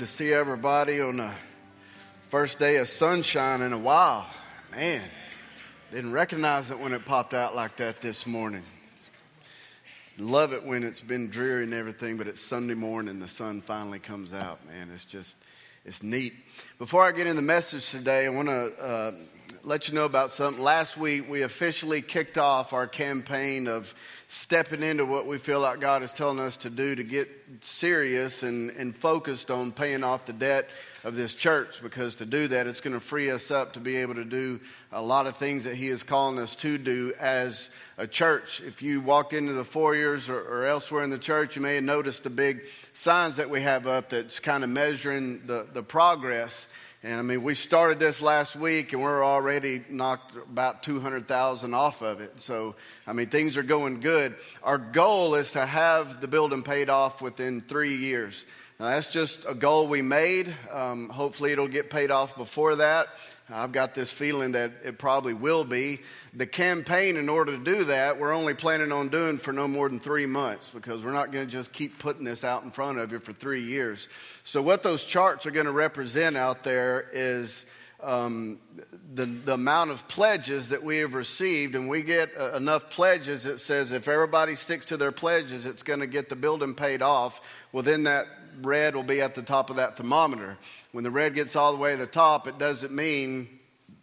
to see everybody on the first day of sunshine in a while. Man, didn't recognize it when it popped out like that this morning. Love it when it's been dreary and everything, but it's Sunday morning, and the sun finally comes out. Man, it's just, it's neat. Before I get in the message today, I want to uh, let you know about something. Last week, we officially kicked off our campaign of stepping into what we feel like God is telling us to do to get serious and, and focused on paying off the debt of this church because to do that, it's going to free us up to be able to do a lot of things that He is calling us to do as a church. If you walk into the foyers or, or elsewhere in the church, you may have noticed the big signs that we have up that's kind of measuring the, the progress and I mean, we started this last week and we're already knocked about 200,000 off of it. So, I mean, things are going good. Our goal is to have the building paid off within three years. Now, that's just a goal we made. Um, hopefully, it'll get paid off before that. I've got this feeling that it probably will be. The campaign, in order to do that, we're only planning on doing for no more than three months because we're not going to just keep putting this out in front of you for three years. So, what those charts are going to represent out there is um, the, the amount of pledges that we have received, and we get uh, enough pledges that says if everybody sticks to their pledges, it's going to get the building paid off. within that red will be at the top of that thermometer. When the red gets all the way to the top, it doesn't mean,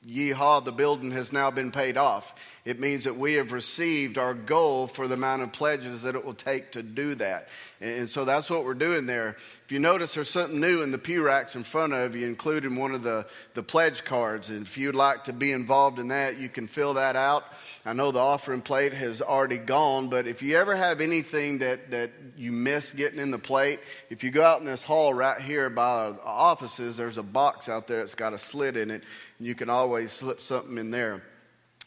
yeehaw, the building has now been paid off. It means that we have received our goal for the amount of pledges that it will take to do that. And so that's what we're doing there. If you notice, there's something new in the pew racks in front of you, including one of the, the pledge cards. And if you'd like to be involved in that, you can fill that out. I know the offering plate has already gone, but if you ever have anything that, that you miss getting in the plate, if you go out in this hall right here by our offices, there's a box out there that's got a slit in it, and you can always slip something in there.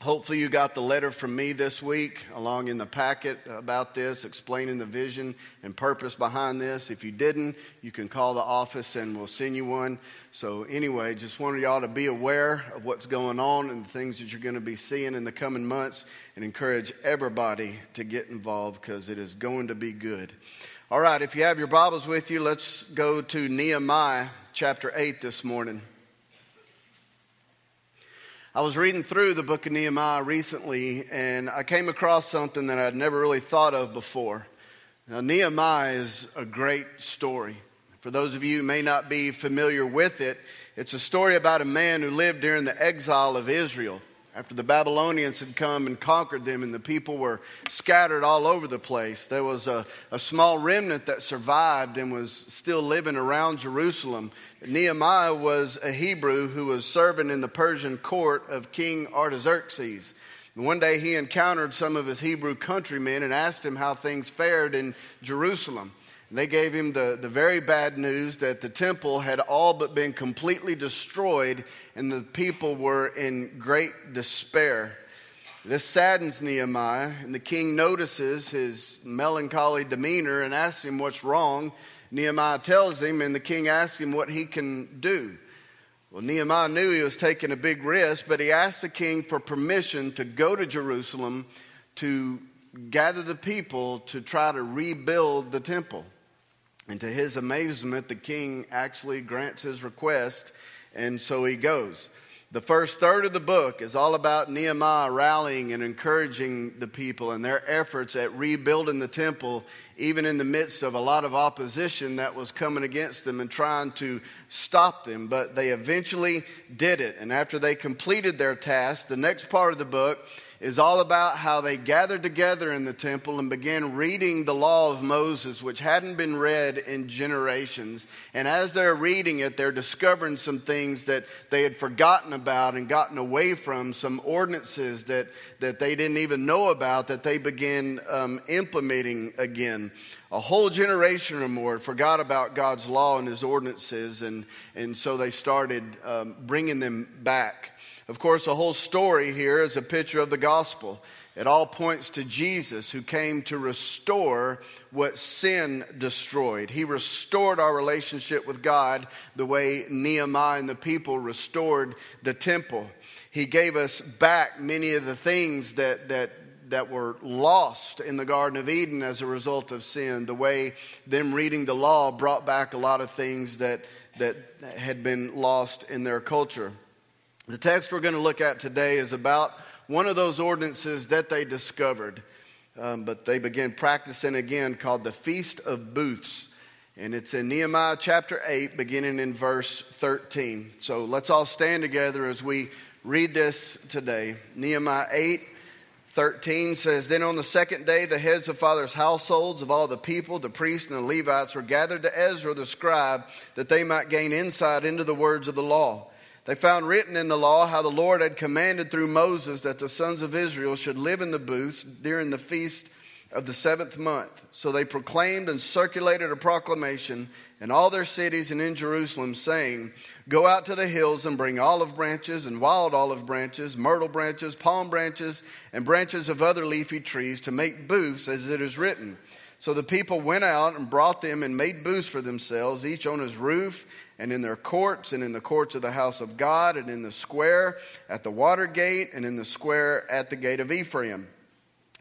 Hopefully, you got the letter from me this week along in the packet about this, explaining the vision and purpose behind this. If you didn't, you can call the office and we'll send you one. So, anyway, just wanted y'all to be aware of what's going on and the things that you're going to be seeing in the coming months and encourage everybody to get involved because it is going to be good. All right, if you have your Bibles with you, let's go to Nehemiah chapter 8 this morning. I was reading through the book of Nehemiah recently, and I came across something that I'd never really thought of before. Now, Nehemiah is a great story. For those of you who may not be familiar with it, it's a story about a man who lived during the exile of Israel after the Babylonians had come and conquered them and the people were scattered all over the place. There was a, a small remnant that survived and was still living around Jerusalem. Nehemiah was a Hebrew who was serving in the Persian court of King Artaxerxes. One day he encountered some of his Hebrew countrymen and asked him how things fared in Jerusalem. They gave him the, the very bad news that the temple had all but been completely destroyed and the people were in great despair. This saddens Nehemiah, and the king notices his melancholy demeanor and asks him what's wrong. Nehemiah tells him, and the king asks him what he can do. Well, Nehemiah knew he was taking a big risk, but he asked the king for permission to go to Jerusalem to gather the people to try to rebuild the temple. And to his amazement, the king actually grants his request, and so he goes. The first third of the book is all about Nehemiah rallying and encouraging the people and their efforts at rebuilding the temple, even in the midst of a lot of opposition that was coming against them and trying to stop them. But they eventually did it. And after they completed their task, the next part of the book is all about how they gathered together in the temple and began reading the law of Moses, which hadn't been read in generations. And as they're reading it, they're discovering some things that they had forgotten about and gotten away from, some ordinances that, that they didn't even know about that they began um, implementing again. A whole generation or more forgot about God's law and his ordinances, and, and so they started um, bringing them back. Of course, the whole story here is a picture of the gospel. It all points to Jesus who came to restore what sin destroyed. He restored our relationship with God the way Nehemiah and the people restored the temple. He gave us back many of the things that, that that were lost in the Garden of Eden as a result of sin. The way them reading the law brought back a lot of things that, that had been lost in their culture. The text we're going to look at today is about one of those ordinances that they discovered, um, but they began practicing again called the Feast of Booths. And it's in Nehemiah chapter 8, beginning in verse 13. So let's all stand together as we read this today. Nehemiah 8, 13 says, Then on the second day, the heads of fathers' households of all the people, the priests and the Levites, were gathered to Ezra the scribe, that they might gain insight into the words of the law. They found written in the law how the Lord had commanded through Moses that the sons of Israel should live in the booths during the feast of the seventh month. So they proclaimed and circulated a proclamation in all their cities and in Jerusalem, saying, Go out to the hills and bring olive branches and wild olive branches, myrtle branches, palm branches, and branches of other leafy trees to make booths, as it is written. So the people went out and brought them and made booths for themselves, each on his roof and in their courts, and in the courts of the house of God, and in the square at the water gate, and in the square at the gate of Ephraim.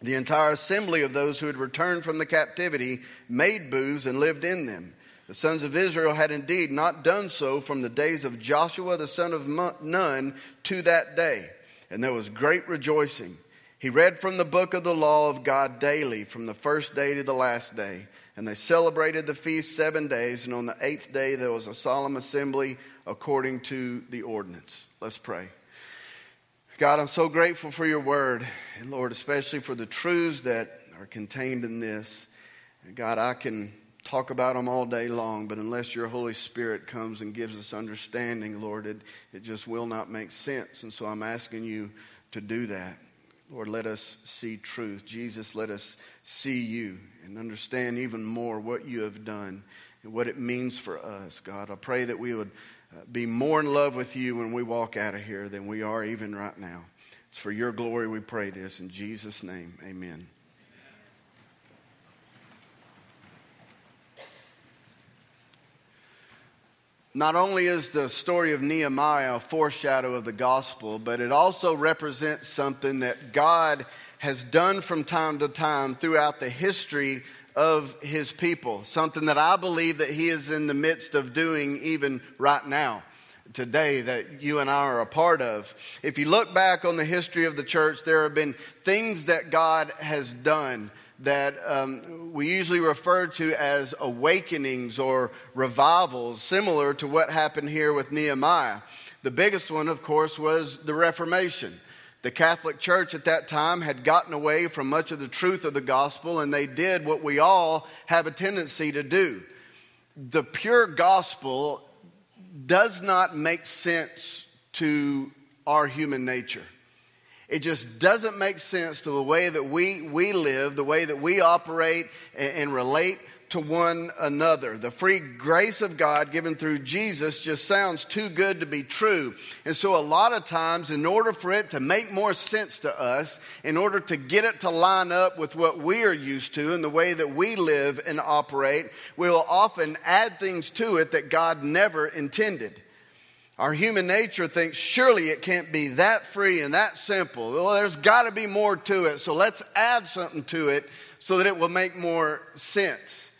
The entire assembly of those who had returned from the captivity made booths and lived in them. The sons of Israel had indeed not done so from the days of Joshua the son of Nun to that day, and there was great rejoicing. He read from the book of the law of God daily, from the first day to the last day. And they celebrated the feast seven days, and on the eighth day there was a solemn assembly according to the ordinance. Let's pray. God, I'm so grateful for your word, and Lord, especially for the truths that are contained in this. And God, I can talk about them all day long, but unless your Holy Spirit comes and gives us understanding, Lord, it, it just will not make sense. And so I'm asking you to do that. Lord, let us see truth. Jesus, let us see you and understand even more what you have done and what it means for us, God. I pray that we would uh, be more in love with you when we walk out of here than we are even right now. It's for your glory we pray this. In Jesus' name, amen. Not only is the story of Nehemiah a foreshadow of the gospel, but it also represents something that God has done from time to time throughout the history of his people. Something that I believe that he is in the midst of doing even right now today that you and I are a part of. If you look back on the history of the church, there have been things that God has done that um, we usually refer to as awakenings or revivals, similar to what happened here with Nehemiah. The biggest one, of course, was the Reformation. The Catholic Church at that time had gotten away from much of the truth of the gospel, and they did what we all have a tendency to do. The pure gospel does not make sense to our human nature. It just doesn't make sense to the way that we, we live, the way that we operate and, and relate to one another. The free grace of God given through Jesus just sounds too good to be true. And so, a lot of times, in order for it to make more sense to us, in order to get it to line up with what we are used to and the way that we live and operate, we'll often add things to it that God never intended. Our human nature thinks surely it can't be that free and that simple. Well, there's got to be more to it. So let's add something to it so that it will make more sense.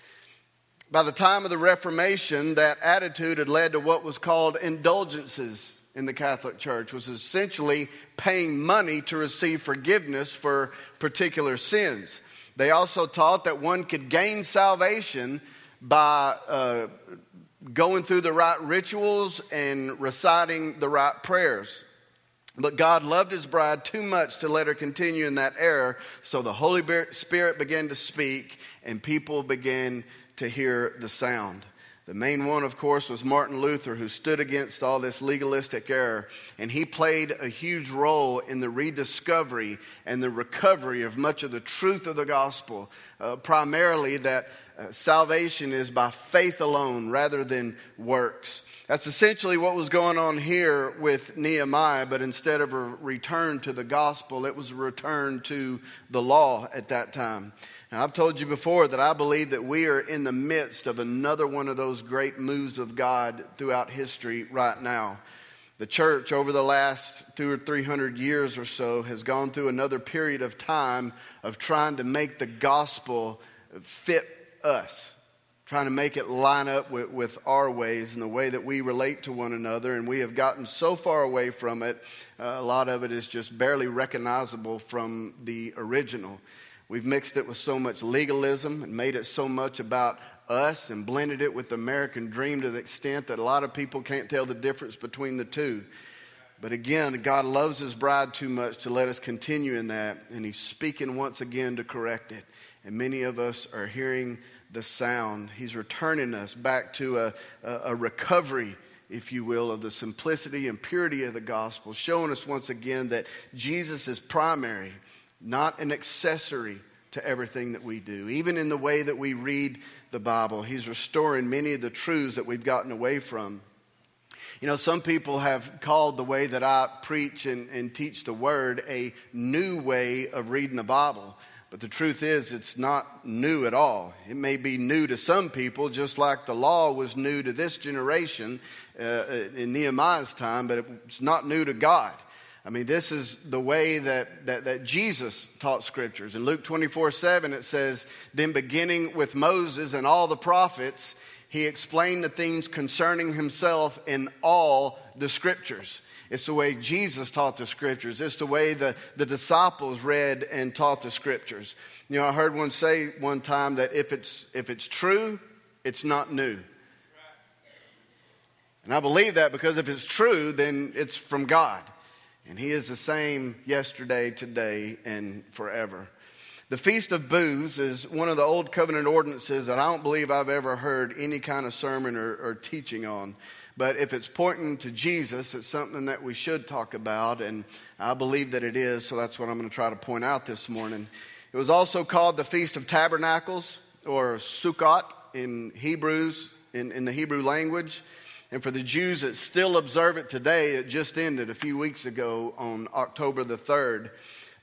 By the time of the Reformation, that attitude had led to what was called indulgences in the Catholic Church, was essentially paying money to receive forgiveness for particular sins. They also taught that one could gain salvation by uh, going through the right rituals and reciting the right prayers. But God loved his bride too much to let her continue in that error, so the Holy Spirit began to speak and people began to hear the sound. The main one, of course, was Martin Luther, who stood against all this legalistic error. And he played a huge role in the rediscovery and the recovery of much of the truth of the gospel, uh, primarily that uh, salvation is by faith alone rather than works. That's essentially what was going on here with Nehemiah, but instead of a return to the gospel, it was a return to the law at that time. Now, I've told you before that I believe that we are in the midst of another one of those great moves of God throughout history right now. The church, over the last two or three hundred years or so, has gone through another period of time of trying to make the gospel fit us trying to make it line up with, with, our ways and the way that we relate to one another. And we have gotten so far away from it, uh, a lot of it is just barely recognizable from the original. We've mixed it with so much legalism and made it so much about us and blended it with the American dream to the extent that a lot of people can't tell the difference between the two. But again, God loves his bride too much to let us continue in that, and he's speaking once again to correct it. And many of us are hearing the sound. He's returning us back to a, a, recovery if you will, of the simplicity and purity of the gospel, showing us once again that Jesus is primary, not an accessory to everything that we do. Even in the way that we read the Bible, He's restoring many of the truths that we've gotten away from. You know, some people have called the way that I preach and, and teach the Word a new way of reading the Bible. But the truth is, it's not new at all. It may be new to some people, just like the law was new to this generation uh, in Nehemiah's time, but it's not new to God. I mean, this is the way that, that, that Jesus taught scriptures. In Luke 24 7, it says, Then beginning with Moses and all the prophets, he explained the things concerning himself in all the scriptures. It's the way Jesus taught the scriptures. It's the way the, the disciples read and taught the scriptures. You know, I heard one say one time that if it's, if it's true, it's not new. And I believe that because if it's true, then it's from God. And He is the same yesterday, today, and forever. The Feast of Booths is one of the Old Covenant ordinances that I don't believe I've ever heard any kind of sermon or, or teaching on. But if it's pointing to Jesus, it's something that we should talk about, and I believe that it is, so that's what I'm going to try to point out this morning. It was also called the Feast of Tabernacles, or Sukkot in Hebrews, in, in the Hebrew language. And for the Jews that still observe it today, it just ended a few weeks ago on October the 3rd.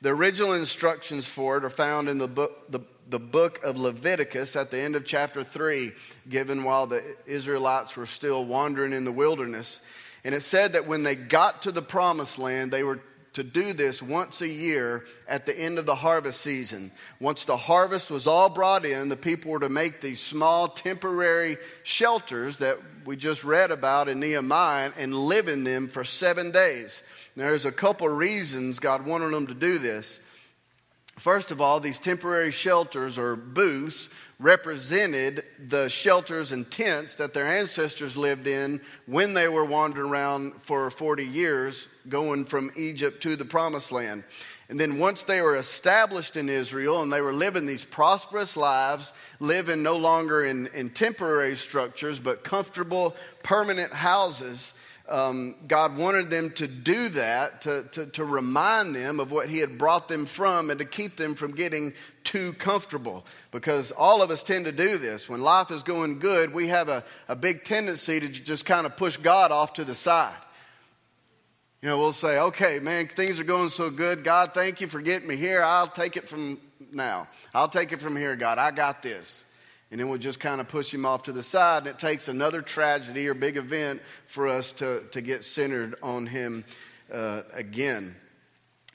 The original instructions for it are found in the book, the, the book of Leviticus at the end of chapter 3, given while the Israelites were still wandering in the wilderness. And it said that when they got to the promised land, they were to do this once a year at the end of the harvest season. Once the harvest was all brought in, the people were to make these small temporary shelters that we just read about in Nehemiah and live in them for seven days. There's a couple reasons God wanted them to do this. First of all, these temporary shelters or booths represented the shelters and tents that their ancestors lived in when they were wandering around for 40 years, going from Egypt to the promised land. And then once they were established in Israel and they were living these prosperous lives, living no longer in, in temporary structures, but comfortable, permanent houses, um, God wanted them to do that, to, to, to remind them of what He had brought them from and to keep them from getting too comfortable. Because all of us tend to do this. When life is going good, we have a, a big tendency to just kind of push God off to the side. You know, we'll say, okay, man, things are going so good. God, thank you for getting me here. I'll take it from now. I'll take it from here, God. I got this and then we'll just kind of push him off to the side. And it takes another tragedy or big event for us to, to get centered on him uh, again.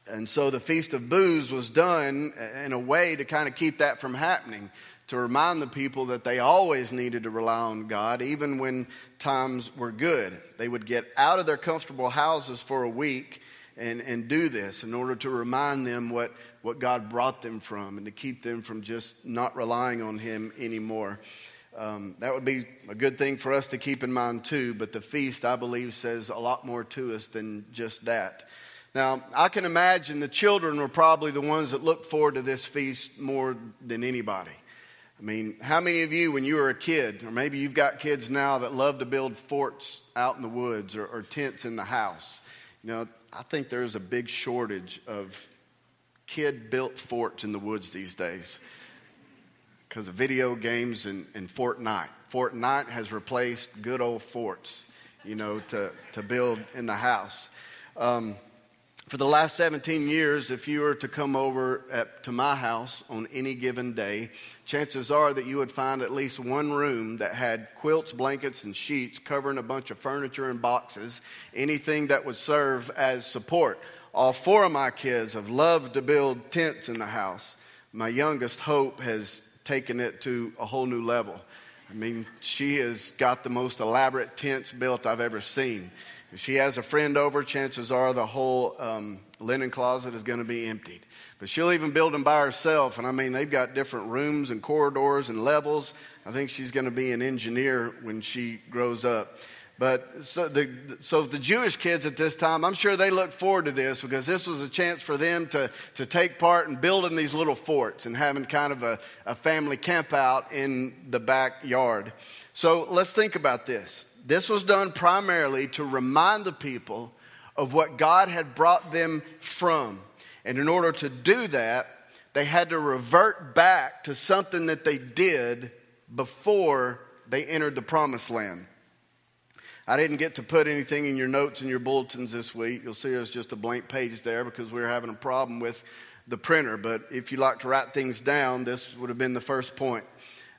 And so the Feast of Booths was done in a way to kind of keep that from happening, to remind the people that they always needed to rely on God, even when times were good. They would get out of their comfortable houses for a week and, and do this in order to remind them what, what God brought them from and to keep them from just not relying on Him anymore. Um, that would be a good thing for us to keep in mind too, but the feast, I believe, says a lot more to us than just that. Now, I can imagine the children were probably the ones that looked forward to this feast more than anybody. I mean, how many of you, when you were a kid, or maybe you've got kids now that love to build forts out in the woods or, or tents in the house? You know, I think there's a big shortage of kid built forts in the woods these days because of video games and, and Fortnite. Fortnite has replaced good old forts, you know, to, to build in the house. Um, for the last 17 years, if you were to come over at, to my house on any given day, chances are that you would find at least one room that had quilts, blankets, and sheets covering a bunch of furniture and boxes, anything that would serve as support. All four of my kids have loved to build tents in the house. My youngest, Hope, has taken it to a whole new level. I mean, she has got the most elaborate tents built I've ever seen. If she has a friend over, chances are the whole um, linen closet is going to be emptied. But she'll even build them by herself. And I mean, they've got different rooms and corridors and levels. I think she's going to be an engineer when she grows up. But so the, so the Jewish kids at this time, I'm sure they looked forward to this because this was a chance for them to, to take part in building these little forts and having kind of a, a family camp out in the backyard. So let's think about this. This was done primarily to remind the people of what God had brought them from. And in order to do that, they had to revert back to something that they did before they entered the promised land. I didn't get to put anything in your notes and your bulletins this week. You'll see there's just a blank page there because we were having a problem with the printer. But if you like to write things down, this would have been the first point.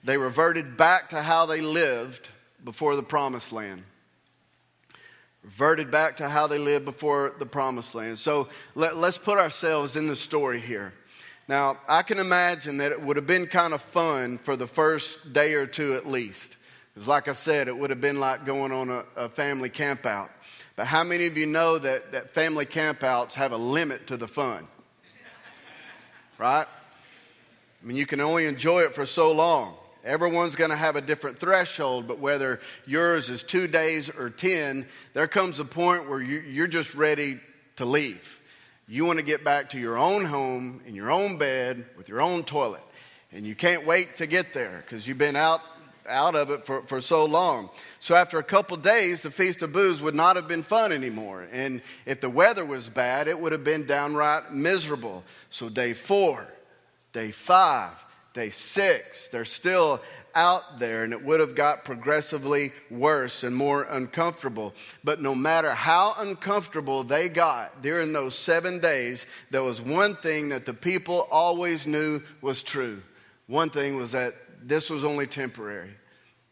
They reverted back to how they lived before the promised land. Reverted back to how they lived before the promised land. So let, us put ourselves in the story here. Now, I can imagine that it would have been kind of fun for the first day or two at least. Because, like I said, it would have been like going on a, a family campout. But how many of you know that, that family campouts have a limit to the fun? Right? I mean, you can only enjoy it for so long. Everyone's going to have a different threshold, but whether yours is two days or 10, there comes a point where you, you're just ready to leave. You want to get back to your own home, in your own bed, with your own toilet. And you can't wait to get there because you've been out out of it for, for so long. So after a couple days, the Feast of Booths would not have been fun anymore. And if the weather was bad, it would have been downright miserable. So day four, day five, day six, they're still out there and it would have got progressively worse and more uncomfortable. But no matter how uncomfortable they got during those seven days, there was one thing that the people always knew was true. One thing was that this was only temporary.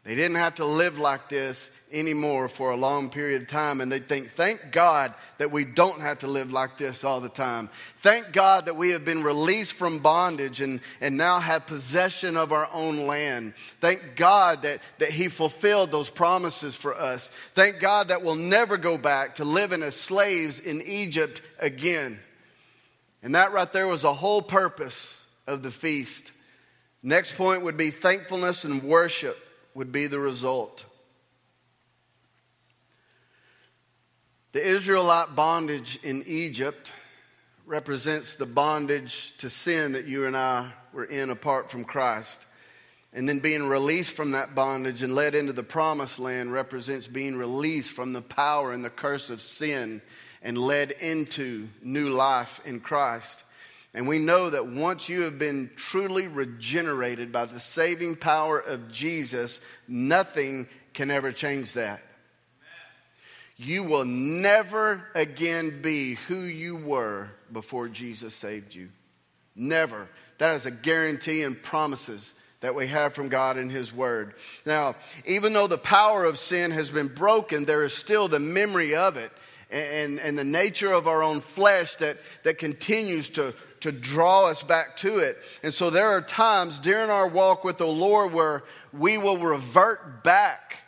They didn't have to live like this anymore for a long period of time. And they think, thank God that we don't have to live like this all the time. Thank God that we have been released from bondage and, and now have possession of our own land. Thank God that, that He fulfilled those promises for us. Thank God that we'll never go back to living as slaves in Egypt again. And that right there was the whole purpose of the feast Next point would be thankfulness and worship would be the result. The Israelite bondage in Egypt represents the bondage to sin that you and I were in apart from Christ. And then being released from that bondage and led into the promised land represents being released from the power and the curse of sin and led into new life in Christ. And we know that once you have been truly regenerated by the saving power of Jesus, nothing can ever change that. You will never again be who you were before Jesus saved you. Never. That is a guarantee and promises that we have from God in His Word. Now, even though the power of sin has been broken, there is still the memory of it and, and the nature of our own flesh that, that continues to to draw us back to it. And so there are times during our walk with the Lord where we will revert back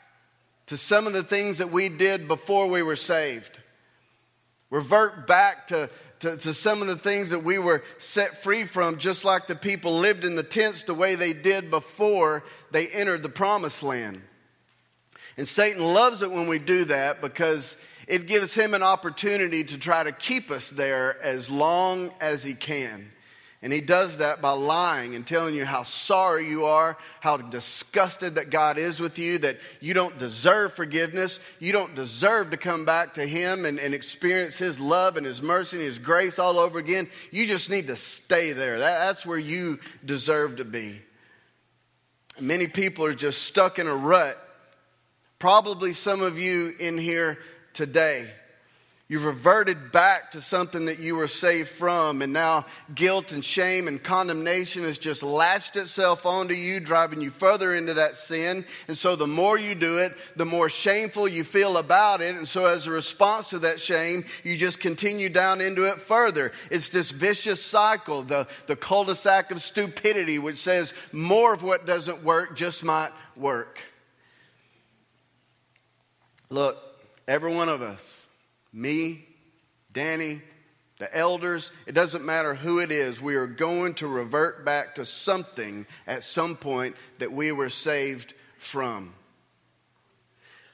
to some of the things that we did before we were saved. Revert back to, to, to, some of the things that we were set free from, just like the people lived in the tents the way they did before they entered the promised land. And Satan loves it when we do that because it gives him an opportunity to try to keep us there as long as he can. And he does that by lying and telling you how sorry you are, how disgusted that God is with you, that you don't deserve forgiveness. You don't deserve to come back to him and, and experience his love and his mercy and his grace all over again. You just need to stay there. That, that's where you deserve to be. Many people are just stuck in a rut. Probably some of you in here today. You've reverted back to something that you were saved from, and now guilt and shame and condemnation has just latched itself onto you, driving you further into that sin. And so, the more you do it, the more shameful you feel about it. And so, as a response to that shame, you just continue down into it further. It's this vicious cycle, the, the cul de sac of stupidity, which says more of what doesn't work just might work. Look, every one of us me, Danny, the elders, it doesn't matter who it is, we are going to revert back to something at some point that we were saved from.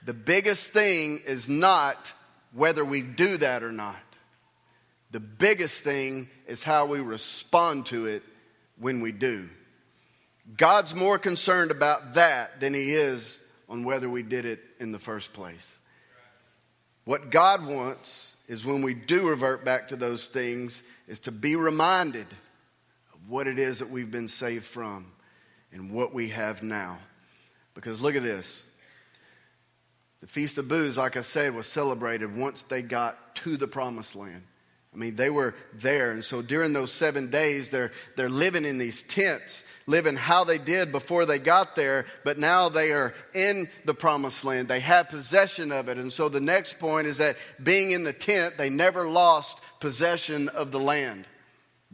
The biggest thing is not whether we do that or not. The biggest thing is how we respond to it when we do. God's more concerned about that than He is on whether we did it in the first place. What God wants is when we do revert back to those things, is to be reminded of what it is that we've been saved from and what we have now. Because look at this. The Feast of Booths, like I said, was celebrated once they got to the promised land. I mean, they were there. And so during those seven days, they're, they're living in these tents, living how they did before they got there, but now they are in the promised land. They have possession of it. And so the next point is that being in the tent, they never lost possession of the land.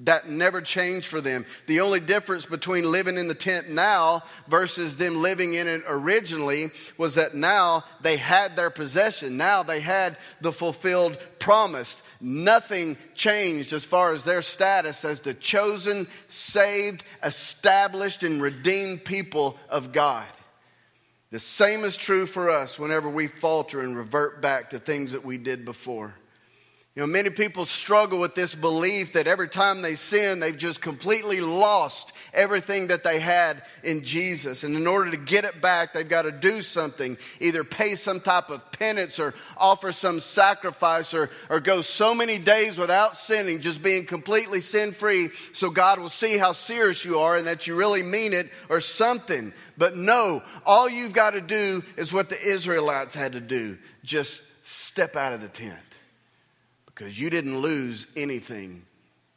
That never changed for them. The only difference between living in the tent now versus them living in it originally was that now they had their possession. Now they had the fulfilled promise. Nothing changed as far as their status as the chosen, saved, established, and redeemed people of God. The same is true for us whenever we falter and revert back to things that we did before. You know, many people struggle with this belief that every time they sin, they've just completely lost everything that they had in Jesus. And in order to get it back, they've got to do something either pay some type of penance or offer some sacrifice or, or go so many days without sinning, just being completely sin free, so God will see how serious you are and that you really mean it or something. But no, all you've got to do is what the Israelites had to do just step out of the tent because you didn't lose anything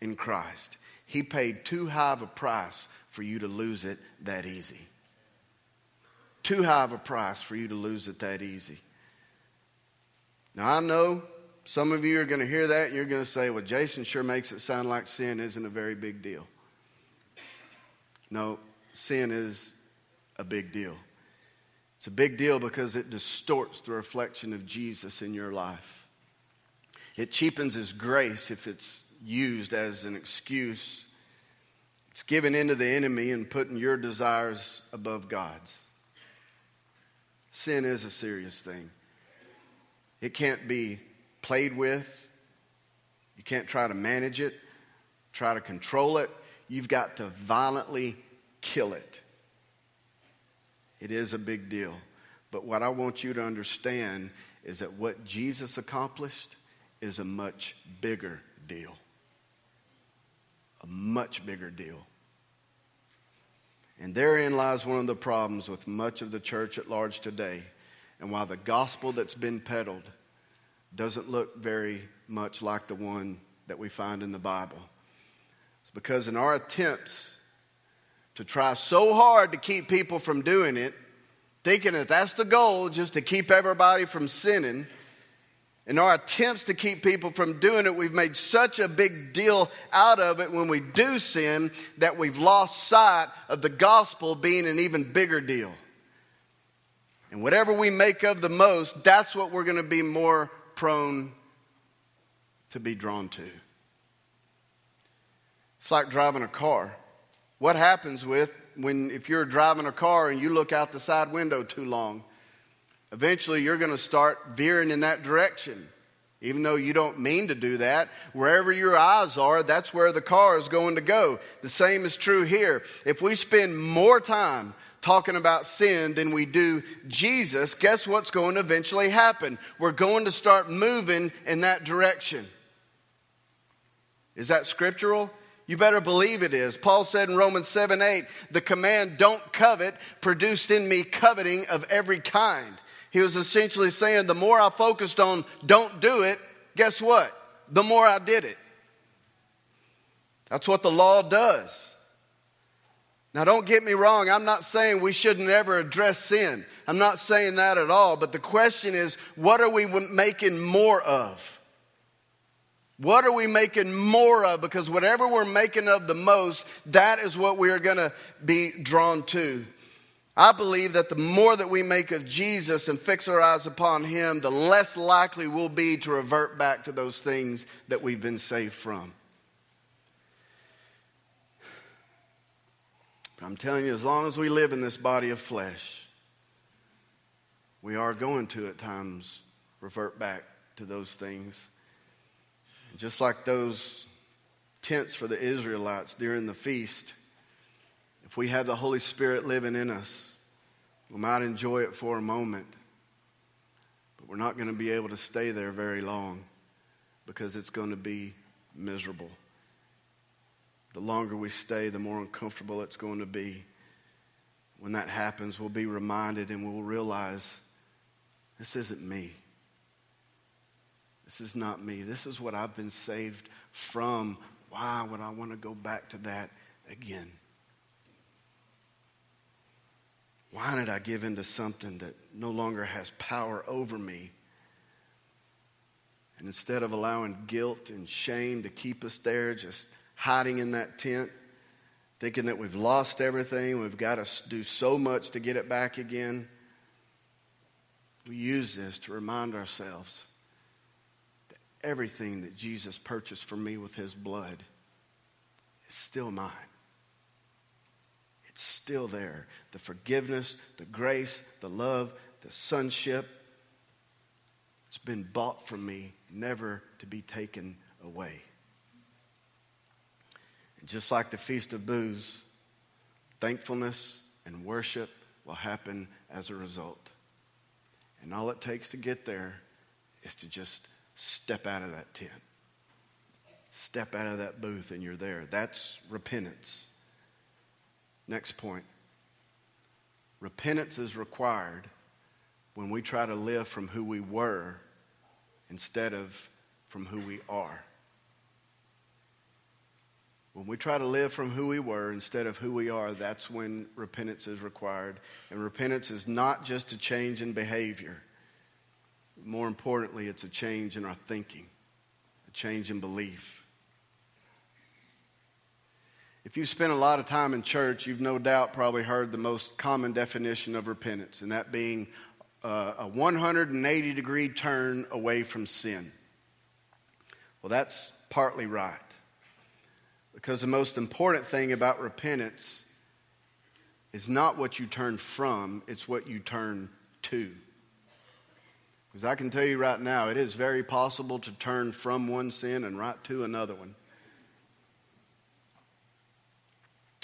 in Christ. He paid too high of a price for you to lose it that easy. Too high of a price for you to lose it that easy. Now, I know some of you are going to hear that and you're going to say, well, Jason sure makes it sound like sin isn't a very big deal. No, sin is a big deal. It's a big deal because it distorts the reflection of Jesus in your life. It cheapens his grace if it's used as an excuse. It's giving into the enemy and putting your desires above God's. Sin is a serious thing. It can't be played with. You can't try to manage it, try to control it. You've got to violently kill it. It is a big deal. But what I want you to understand is that what Jesus accomplished is a much bigger deal. A much bigger deal. And therein lies one of the problems with much of the church at large today. And why the gospel that's been peddled doesn't look very much like the one that we find in the Bible. It's because in our attempts to try so hard to keep people from doing it, thinking that that's the goal, just to keep everybody from sinning, in our attempts to keep people from doing it, we've made such a big deal out of it when we do sin that we've lost sight of the gospel being an even bigger deal. And whatever we make of the most, that's what we're going to be more prone to be drawn to. It's like driving a car. What happens with when if you're driving a car and you look out the side window too long? Eventually, you're going to start veering in that direction. Even though you don't mean to do that, wherever your eyes are, that's where the car is going to go. The same is true here. If we spend more time talking about sin than we do Jesus, guess what's going to eventually happen? We're going to start moving in that direction. Is that scriptural? You better believe it is. Paul said in Romans 7 8, the command, don't covet, produced in me coveting of every kind. He was essentially saying the more I focused on don't do it, guess what? The more I did it. That's what the law does. Now, don't get me wrong. I'm not saying we shouldn't ever address sin. I'm not saying that at all. But the question is, what are we making more of? What are we making more of? Because whatever we're making of the most, that is what we are going to be drawn to. I believe that the more that we make of Jesus and fix our eyes upon Him, the less likely we'll be to revert back to those things that we've been saved from. I'm telling you, as long as we live in this body of flesh, we are going to at times revert back to those things. Just like those tents for the Israelites during the feast if we have the Holy Spirit living in us, we might enjoy it for a moment, but we're not going to be able to stay there very long because it's going to be miserable. The longer we stay, the more uncomfortable it's going to be. When that happens, we'll be reminded and we'll realize this isn't me. This is not me. This is what I've been saved from. Why would I want to go back to that again? Why did I give into something that no longer has power over me? And instead of allowing guilt and shame to keep us there, just hiding in that tent, thinking that we've lost everything, we've got to do so much to get it back again, we use this to remind ourselves that everything that Jesus purchased for me with his blood is still mine. It's still there. The forgiveness, the grace, the love, the sonship. It's been bought from me, never to be taken away. And just like the Feast of Booths, thankfulness and worship will happen as a result. And all it takes to get there is to just step out of that tent. Step out of that booth and you're there. That's repentance. Next point repentance is required when we try to live from who we were instead of from who we are. When we try to live from who we were instead of who we are, that's when repentance is required. And repentance is not just a change in behavior. More importantly, it's a change in our thinking, a change in belief. If you've spent a lot of time in church, you've no doubt probably heard the most common definition of repentance, and that being uh, a 180 degree turn away from sin. Well, that's partly right. Because the most important thing about repentance is not what you turn from, it's what you turn to. Because I can tell you right now, it is very possible to turn from one sin and right to another one.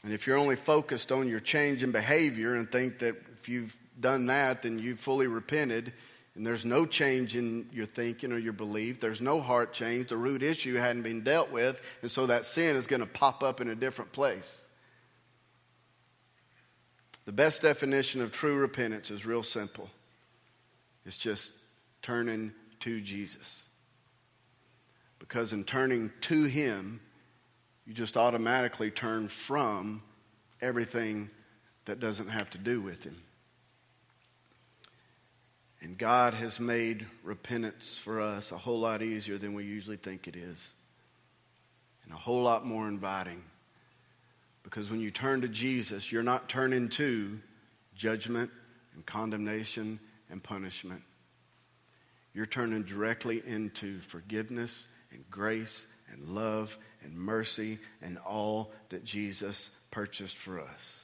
And if you're only focused on your change in behavior and think that if you've done that, then you've fully repented, and there's no change in your thinking or your belief, there's no heart change, the root issue hadn't been dealt with, and so that sin is going to pop up in a different place. The best definition of true repentance is real simple it's just turning to Jesus. Because in turning to Him, you just automatically turn from everything that doesn't have to do with Him. And God has made repentance for us a whole lot easier than we usually think it is, and a whole lot more inviting. Because when you turn to Jesus, you're not turning to judgment and condemnation and punishment. You're turning directly into forgiveness and grace and love and mercy and all that Jesus purchased for us.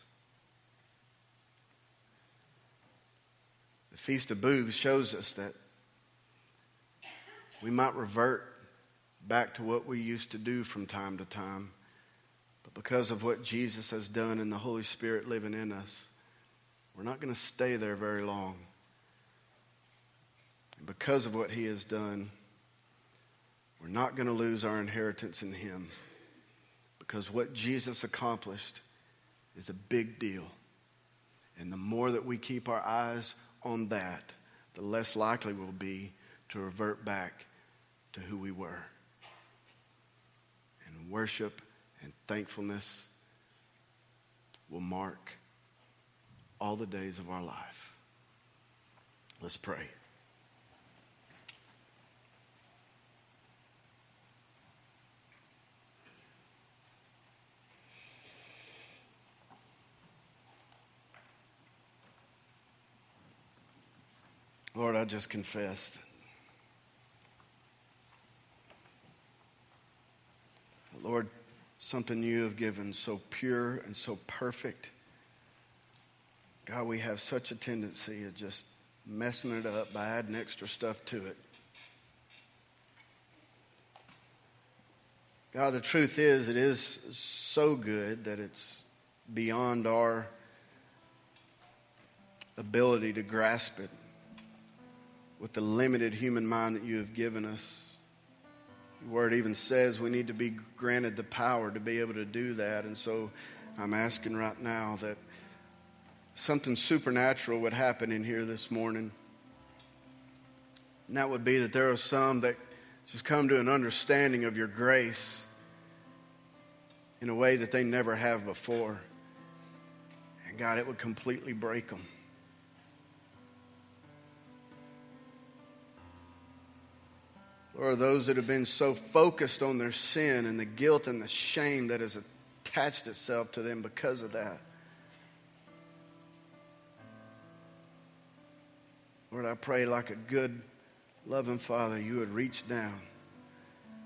The Feast of Booths shows us that we might revert back to what we used to do from time to time. But because of what Jesus has done and the Holy Spirit living in us, we're not going to stay there very long. And because of what He has done, we're not going to lose our inheritance in Him because what Jesus accomplished is a big deal. And the more that we keep our eyes on that, the less likely we'll be to revert back to who we were. And worship and thankfulness will mark all the days of our life. Let's pray. Lord, I just confessed. Lord, something you have given so pure and so perfect. God, we have such a tendency of just messing it up by adding extra stuff to it. God, the truth is, it is so good that it's beyond our ability to grasp it with the limited human mind that you have given us. The word even says we need to be granted the power to be able to do that. And so I'm asking right now that something supernatural would happen in here this morning. And that would be that there are some that just come to an understanding of your grace in a way that they never have before. And God, it would completely break them. Or those that have been so focused on their sin and the guilt and the shame that has attached itself to them because of that. Lord, I pray like a good, loving father, you would reach down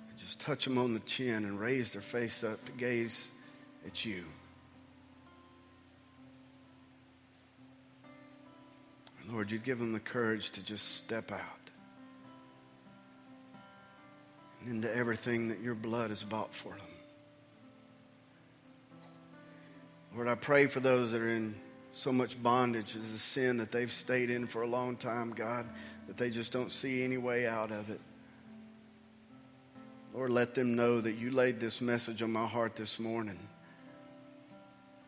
and just touch them on the chin and raise their face up to gaze at you. Lord, you'd give them the courage to just step out. Into everything that your blood has bought for them. Lord, I pray for those that are in so much bondage as a sin that they've stayed in for a long time, God, that they just don't see any way out of it. Lord, let them know that you laid this message on my heart this morning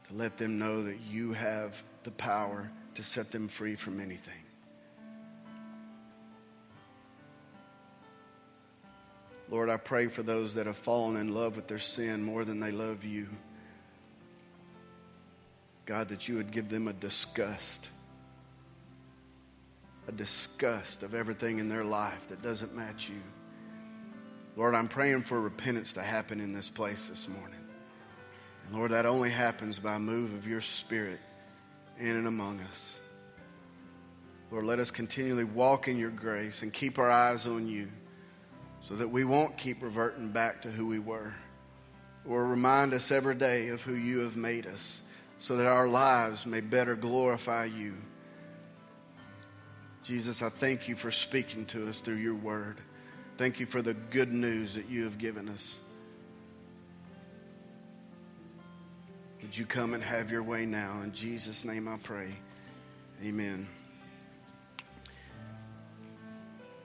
to let them know that you have the power to set them free from anything. Lord, I pray for those that have fallen in love with their sin more than they love you. God, that you would give them a disgust, a disgust of everything in their life that doesn't match you. Lord, I'm praying for repentance to happen in this place this morning. And Lord, that only happens by a move of your Spirit in and among us. Lord, let us continually walk in your grace and keep our eyes on you so that we won't keep reverting back to who we were. Or remind us every day of who you have made us so that our lives may better glorify you. Jesus, I thank you for speaking to us through your word. Thank you for the good news that you have given us. Would you come and have your way now? In Jesus' name I pray. Amen.